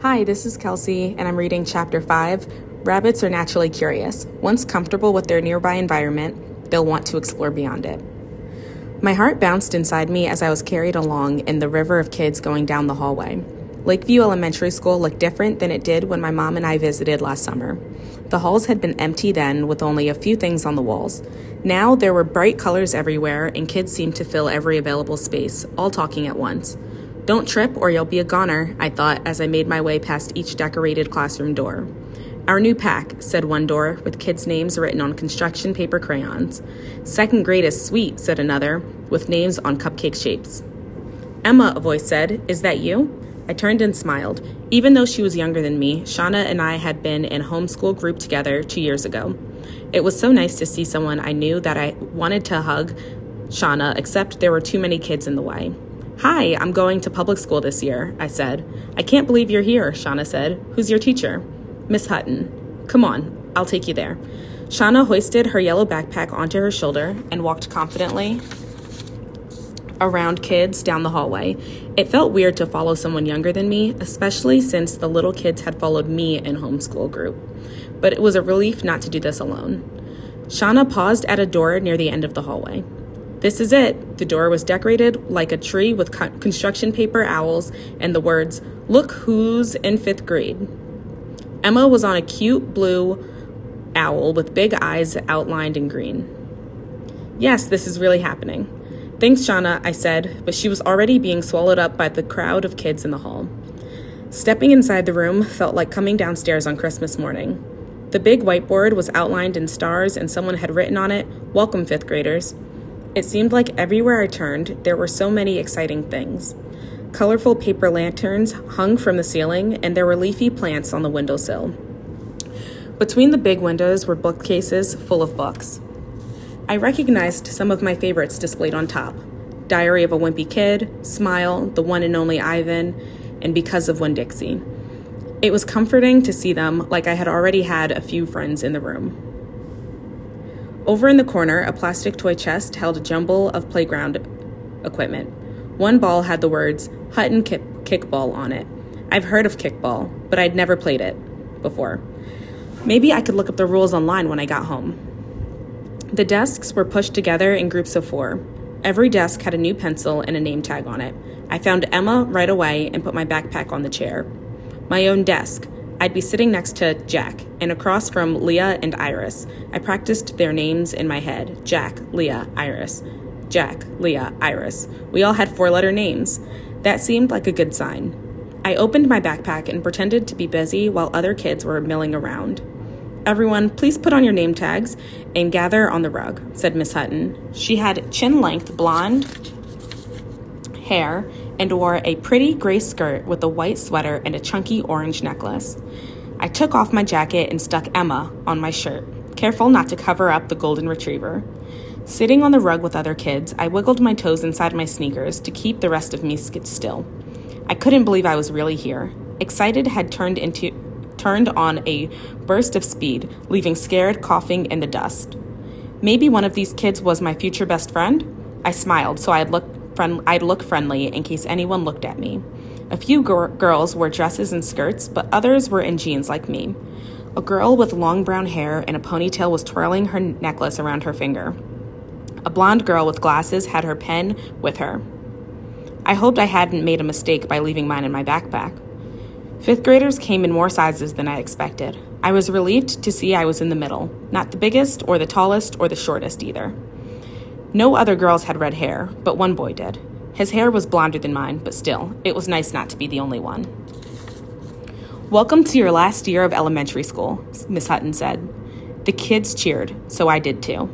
Hi, this is Kelsey, and I'm reading Chapter 5 Rabbits Are Naturally Curious. Once comfortable with their nearby environment, they'll want to explore beyond it. My heart bounced inside me as I was carried along in the river of kids going down the hallway. Lakeview Elementary School looked different than it did when my mom and I visited last summer. The halls had been empty then, with only a few things on the walls. Now there were bright colors everywhere, and kids seemed to fill every available space, all talking at once. Don't trip or you'll be a goner, I thought as I made my way past each decorated classroom door. Our new pack, said one door, with kids' names written on construction paper crayons. Second grade is sweet, said another, with names on cupcake shapes. Emma, a voice said, Is that you? I turned and smiled. Even though she was younger than me, Shauna and I had been in homeschool group together two years ago. It was so nice to see someone I knew that I wanted to hug Shauna, except there were too many kids in the way. Hi, I'm going to public school this year, I said. I can't believe you're here, Shauna said. Who's your teacher? Miss Hutton. Come on, I'll take you there. Shauna hoisted her yellow backpack onto her shoulder and walked confidently around kids down the hallway. It felt weird to follow someone younger than me, especially since the little kids had followed me in homeschool group. But it was a relief not to do this alone. Shauna paused at a door near the end of the hallway. This is it. The door was decorated like a tree with construction paper owls and the words, Look who's in fifth grade. Emma was on a cute blue owl with big eyes outlined in green. Yes, this is really happening. Thanks, Shauna, I said, but she was already being swallowed up by the crowd of kids in the hall. Stepping inside the room felt like coming downstairs on Christmas morning. The big whiteboard was outlined in stars, and someone had written on it, Welcome, fifth graders. It seemed like everywhere I turned, there were so many exciting things. Colorful paper lanterns hung from the ceiling, and there were leafy plants on the windowsill. Between the big windows were bookcases full of books. I recognized some of my favorites displayed on top Diary of a Wimpy Kid, Smile, The One and Only Ivan, and Because of Winn Dixie. It was comforting to see them like I had already had a few friends in the room. Over in the corner, a plastic toy chest held a jumble of playground equipment. One ball had the words Hutton kick- Kickball on it. I've heard of kickball, but I'd never played it before. Maybe I could look up the rules online when I got home. The desks were pushed together in groups of four. Every desk had a new pencil and a name tag on it. I found Emma right away and put my backpack on the chair. My own desk, I'd be sitting next to Jack, and across from Leah and Iris. I practiced their names in my head Jack, Leah, Iris. Jack, Leah, Iris. We all had four letter names. That seemed like a good sign. I opened my backpack and pretended to be busy while other kids were milling around. Everyone, please put on your name tags and gather on the rug, said Miss Hutton. She had chin length blonde hair and wore a pretty gray skirt with a white sweater and a chunky orange necklace. I took off my jacket and stuck Emma on my shirt, careful not to cover up the golden retriever. Sitting on the rug with other kids, I wiggled my toes inside my sneakers to keep the rest of me still. I couldn't believe I was really here. Excited had turned into turned on a burst of speed, leaving scared coughing in the dust. Maybe one of these kids was my future best friend? I smiled so I'd look friend- I'd look friendly in case anyone looked at me. A few gr- girls wore dresses and skirts, but others were in jeans like me. A girl with long brown hair and a ponytail was twirling her necklace around her finger. A blonde girl with glasses had her pen with her. I hoped I hadn't made a mistake by leaving mine in my backpack. Fifth graders came in more sizes than I expected. I was relieved to see I was in the middle, not the biggest or the tallest or the shortest either. No other girls had red hair, but one boy did. His hair was blonder than mine, but still, it was nice not to be the only one. Welcome to your last year of elementary school, Miss Hutton said. The kids cheered, so I did too.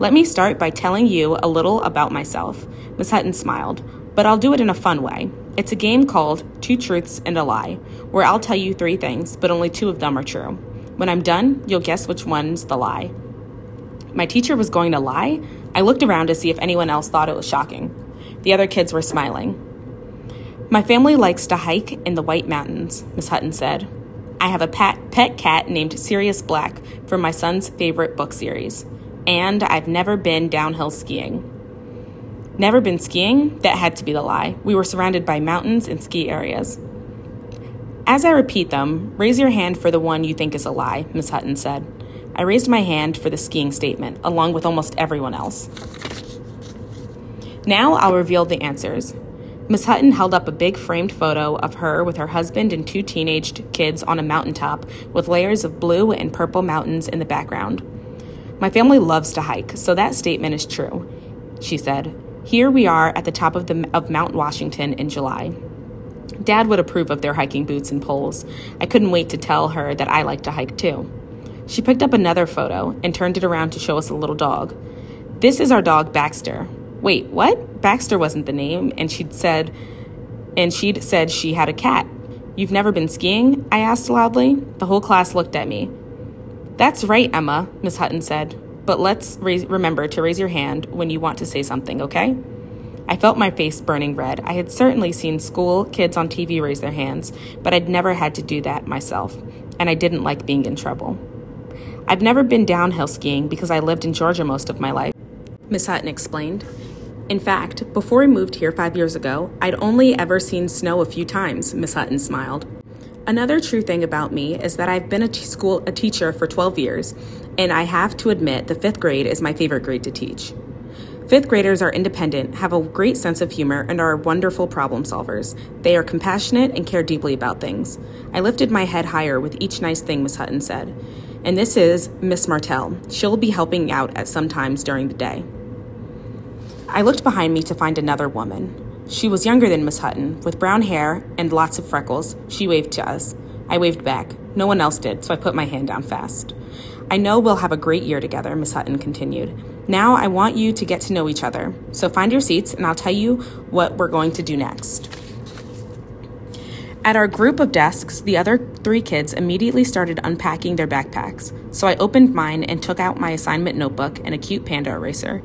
Let me start by telling you a little about myself. Miss Hutton smiled, but I'll do it in a fun way. It's a game called Two Truths and a Lie, where I'll tell you three things, but only two of them are true. When I'm done, you'll guess which one's the lie. My teacher was going to lie? I looked around to see if anyone else thought it was shocking. The other kids were smiling. My family likes to hike in the White Mountains, Miss Hutton said. I have a pet, pet cat named Sirius Black from my son's favorite book series. And I've never been downhill skiing. Never been skiing? That had to be the lie. We were surrounded by mountains and ski areas. As I repeat them, raise your hand for the one you think is a lie, Miss Hutton said. I raised my hand for the skiing statement, along with almost everyone else. Now I'll reveal the answers. Miss Hutton held up a big framed photo of her with her husband and two teenaged kids on a mountaintop with layers of blue and purple mountains in the background. My family loves to hike, so that statement is true, she said. Here we are at the top of, the, of Mount Washington in July. Dad would approve of their hiking boots and poles. I couldn't wait to tell her that I like to hike too. She picked up another photo and turned it around to show us a little dog. This is our dog Baxter. Wait, what? Baxter wasn't the name, and she'd said and she'd said she had a cat. You've never been skiing? I asked loudly. The whole class looked at me. That's right, Emma, Miss Hutton said. But let's raise, remember to raise your hand when you want to say something, okay? I felt my face burning red. I had certainly seen school kids on TV raise their hands, but I'd never had to do that myself, and I didn't like being in trouble. I've never been downhill skiing because I lived in Georgia most of my life, Miss Hutton explained. In fact, before we moved here five years ago, I'd only ever seen snow a few times, Miss Hutton smiled. Another true thing about me is that I've been a t- school a teacher for 12 years, and I have to admit the fifth grade is my favorite grade to teach. Fifth graders are independent, have a great sense of humor, and are wonderful problem solvers. They are compassionate and care deeply about things. I lifted my head higher with each nice thing Miss Hutton said. And this is Miss Martell. She'll be helping out at some times during the day. I looked behind me to find another woman. She was younger than Miss Hutton, with brown hair and lots of freckles. She waved to us. I waved back. No one else did, so I put my hand down fast. I know we'll have a great year together, Miss Hutton continued. Now I want you to get to know each other. So find your seats, and I'll tell you what we're going to do next. At our group of desks, the other three kids immediately started unpacking their backpacks, so I opened mine and took out my assignment notebook and a cute panda eraser.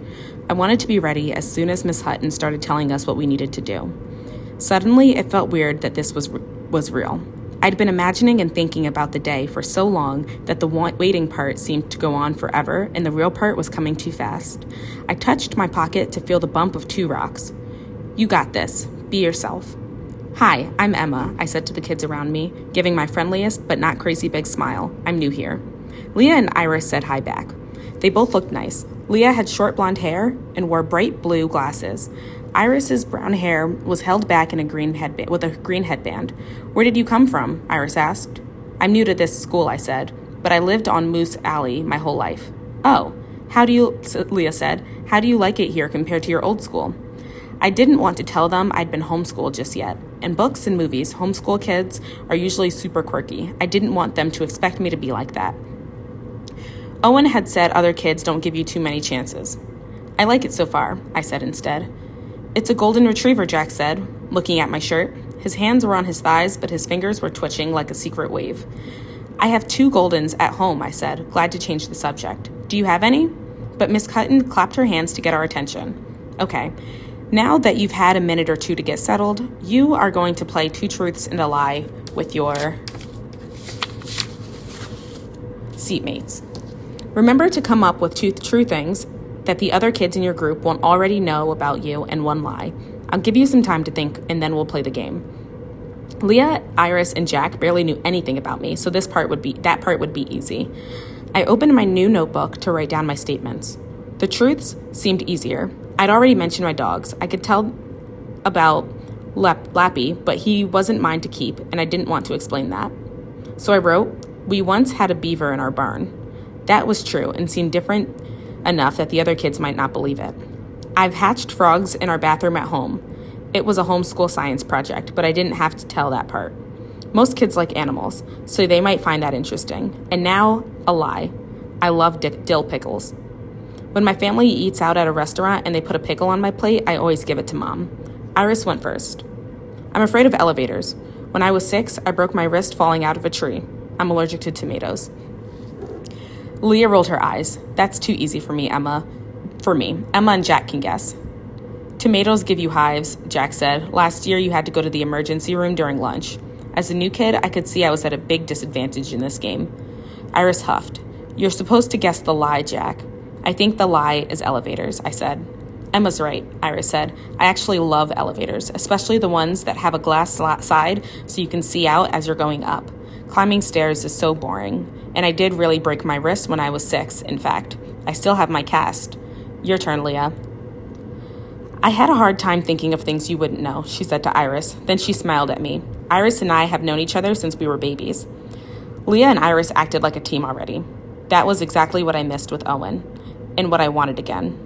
I wanted to be ready as soon as Miss Hutton started telling us what we needed to do. Suddenly, it felt weird that this was, was real. I'd been imagining and thinking about the day for so long that the waiting part seemed to go on forever and the real part was coming too fast. I touched my pocket to feel the bump of two rocks. You got this. Be yourself. Hi, I'm Emma, I said to the kids around me, giving my friendliest but not crazy big smile. I'm new here. Leah and Iris said hi back. They both looked nice. Leah had short blonde hair and wore bright blue glasses. Iris's brown hair was held back in a green headband with a green headband. Where did you come from? Iris asked. I'm new to this school, I said, but I lived on Moose Alley my whole life. Oh, how do you, Leah said, how do you like it here compared to your old school? I didn't want to tell them I'd been homeschooled just yet. In books and movies, homeschool kids are usually super quirky. I didn't want them to expect me to be like that. Owen had said other kids don't give you too many chances. I like it so far, I said instead. It's a golden retriever, Jack said, looking at my shirt. His hands were on his thighs, but his fingers were twitching like a secret wave. I have two Goldens at home, I said, glad to change the subject. Do you have any? But Miss Hutton clapped her hands to get our attention. Okay, now that you've had a minute or two to get settled, you are going to play two truths and a lie with your seatmates. Remember to come up with two true things that the other kids in your group won't already know about you and one lie. I'll give you some time to think and then we'll play the game. Leah, Iris, and Jack barely knew anything about me, so this part would be that part would be easy. I opened my new notebook to write down my statements. The truths seemed easier. I'd already mentioned my dogs. I could tell about Lap- Lappy, but he wasn't mine to keep, and I didn't want to explain that. So I wrote, We once had a beaver in our barn. That was true and seemed different enough that the other kids might not believe it. I've hatched frogs in our bathroom at home. It was a homeschool science project, but I didn't have to tell that part. Most kids like animals, so they might find that interesting. And now, a lie. I love dill pickles. When my family eats out at a restaurant and they put a pickle on my plate, I always give it to mom. Iris went first. I'm afraid of elevators. When I was six, I broke my wrist falling out of a tree. I'm allergic to tomatoes. Leah rolled her eyes. That's too easy for me, Emma. For me. Emma and Jack can guess. Tomatoes give you hives, Jack said. Last year you had to go to the emergency room during lunch. As a new kid, I could see I was at a big disadvantage in this game. Iris huffed. You're supposed to guess the lie, Jack. I think the lie is elevators, I said. Emma's right, Iris said. I actually love elevators, especially the ones that have a glass side so you can see out as you're going up. Climbing stairs is so boring, and I did really break my wrist when I was six, in fact. I still have my cast. Your turn, Leah. I had a hard time thinking of things you wouldn't know, she said to Iris. Then she smiled at me. Iris and I have known each other since we were babies. Leah and Iris acted like a team already. That was exactly what I missed with Owen, and what I wanted again.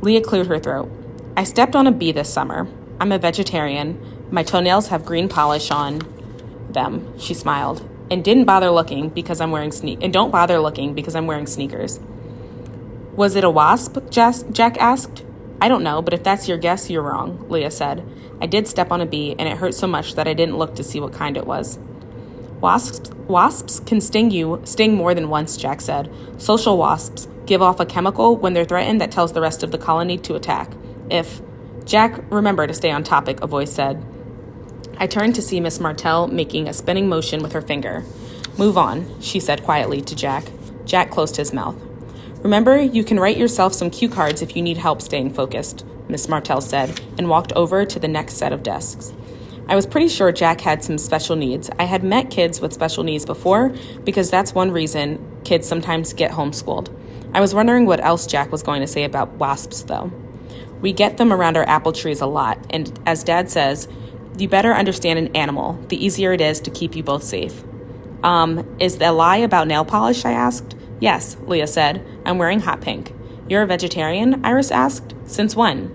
Leah cleared her throat. I stepped on a bee this summer. I'm a vegetarian. My toenails have green polish on them, she smiled, and didn't bother looking because I'm wearing sne- and don't bother looking because I'm wearing sneakers. Was it a wasp? Jack asked. I don't know, but if that's your guess, you're wrong, Leah said. I did step on a bee, and it hurt so much that I didn't look to see what kind it was. Wasps, wasps can sting you, sting more than once, Jack said. Social wasps give off a chemical when they're threatened that tells the rest of the colony to attack. If Jack, remember to stay on topic, a voice said. I turned to see Miss Martell making a spinning motion with her finger. Move on, she said quietly to Jack. Jack closed his mouth. Remember, you can write yourself some cue cards if you need help staying focused, Miss Martell said, and walked over to the next set of desks. I was pretty sure Jack had some special needs. I had met kids with special needs before because that's one reason kids sometimes get homeschooled. I was wondering what else Jack was going to say about wasps, though. We get them around our apple trees a lot, and as Dad says, you better understand an animal, the easier it is to keep you both safe. Um, is the lie about nail polish? I asked. Yes, Leah said. I'm wearing hot pink. You're a vegetarian? Iris asked. Since when?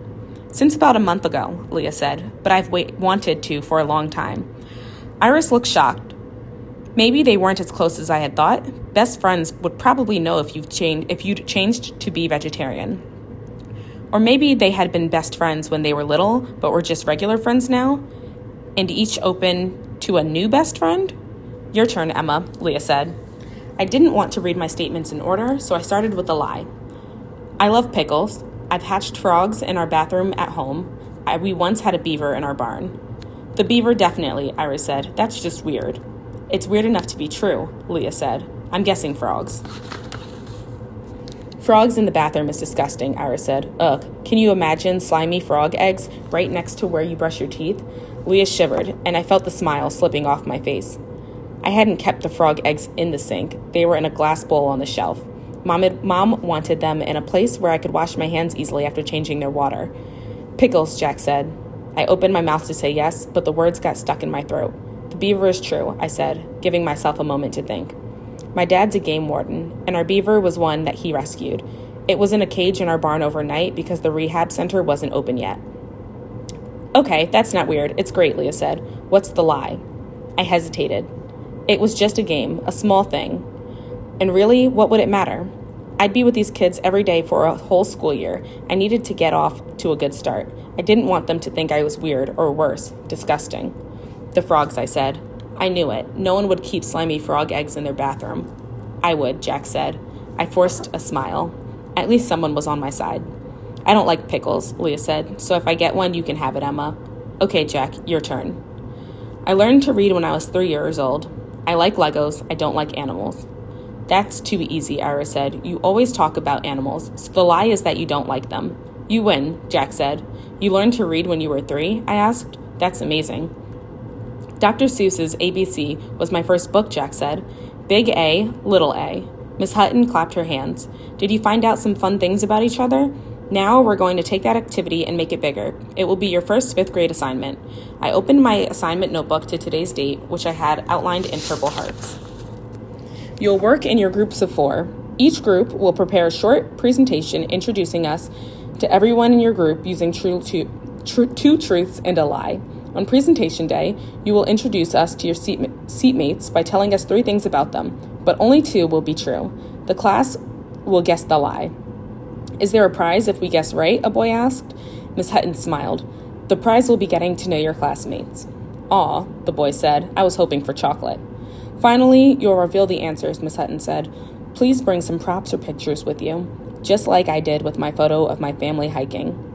Since about a month ago, Leah said, but I've wait- wanted to for a long time. Iris looked shocked. Maybe they weren't as close as I had thought. Best friends would probably know if you've changed if you'd changed to be vegetarian. Or maybe they had been best friends when they were little, but were just regular friends now, and each open to a new best friend? Your turn, Emma, Leah said. I didn't want to read my statements in order, so I started with a lie. I love pickles. I've hatched frogs in our bathroom at home. I, we once had a beaver in our barn. The beaver, definitely, Iris said. That's just weird. It's weird enough to be true, Leah said. I'm guessing frogs. Frogs in the bathroom is disgusting, Iris said. Ugh, can you imagine slimy frog eggs right next to where you brush your teeth? Leah shivered, and I felt the smile slipping off my face. I hadn't kept the frog eggs in the sink, they were in a glass bowl on the shelf. Mom, had, Mom wanted them in a place where I could wash my hands easily after changing their water. Pickles, Jack said. I opened my mouth to say yes, but the words got stuck in my throat. The beaver is true, I said, giving myself a moment to think. My dad's a game warden, and our beaver was one that he rescued. It was in a cage in our barn overnight because the rehab center wasn't open yet. Okay, that's not weird. It's great, Leah said. What's the lie? I hesitated. It was just a game, a small thing. And really, what would it matter? I'd be with these kids every day for a whole school year. I needed to get off to a good start. I didn't want them to think I was weird or worse, disgusting. The frogs, I said. I knew it. No one would keep slimy frog eggs in their bathroom. I would, Jack said. I forced a smile. At least someone was on my side. I don't like pickles, Leah said, so if I get one, you can have it, Emma. Okay, Jack, your turn. I learned to read when I was three years old. I like Legos, I don't like animals. That's too easy, Iris said. You always talk about animals, so the lie is that you don't like them. You win, Jack said. You learned to read when you were three? I asked. That's amazing. Dr. Seuss's ABC was my first book, Jack said. Big A, little a. Miss Hutton clapped her hands. Did you find out some fun things about each other? Now we're going to take that activity and make it bigger. It will be your first fifth grade assignment. I opened my assignment notebook to today's date, which I had outlined in purple hearts. You'll work in your groups of four. Each group will prepare a short presentation introducing us to everyone in your group using true, two, true, two truths and a lie. On presentation day, you will introduce us to your seat, seatmates by telling us three things about them, but only two will be true. The class will guess the lie. Is there a prize if we guess right? A boy asked. Miss Hutton smiled. The prize will be getting to know your classmates. Aw, the boy said. I was hoping for chocolate. Finally, you'll reveal the answers, Miss Hutton said. Please bring some props or pictures with you, just like I did with my photo of my family hiking.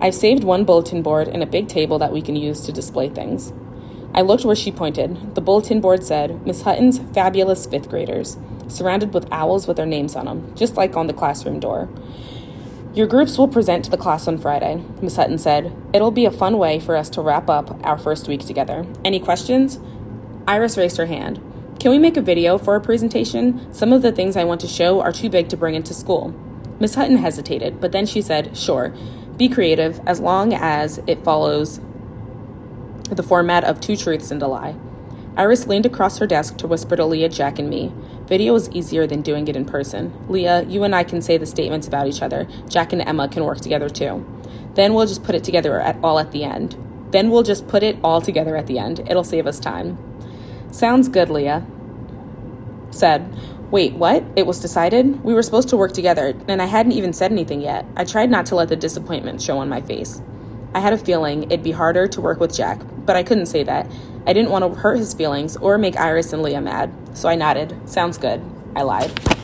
I've saved one bulletin board and a big table that we can use to display things. I looked where she pointed. The bulletin board said, Miss Hutton's fabulous fifth graders, surrounded with owls with their names on them, just like on the classroom door. Your groups will present to the class on Friday, Miss Hutton said. It'll be a fun way for us to wrap up our first week together. Any questions? Iris raised her hand. Can we make a video for our presentation? Some of the things I want to show are too big to bring into school. Miss Hutton hesitated, but then she said, Sure, be creative as long as it follows the format of two truths and a lie. Iris leaned across her desk to whisper to Leah, Jack, and me. Video is easier than doing it in person. Leah, you and I can say the statements about each other. Jack and Emma can work together too. Then we'll just put it together at, all at the end. Then we'll just put it all together at the end. It'll save us time. Sounds good, Leah said. Wait, what? It was decided? We were supposed to work together, and I hadn't even said anything yet. I tried not to let the disappointment show on my face. I had a feeling it'd be harder to work with Jack, but I couldn't say that. I didn't want to hurt his feelings or make Iris and Leah mad, so I nodded. Sounds good. I lied.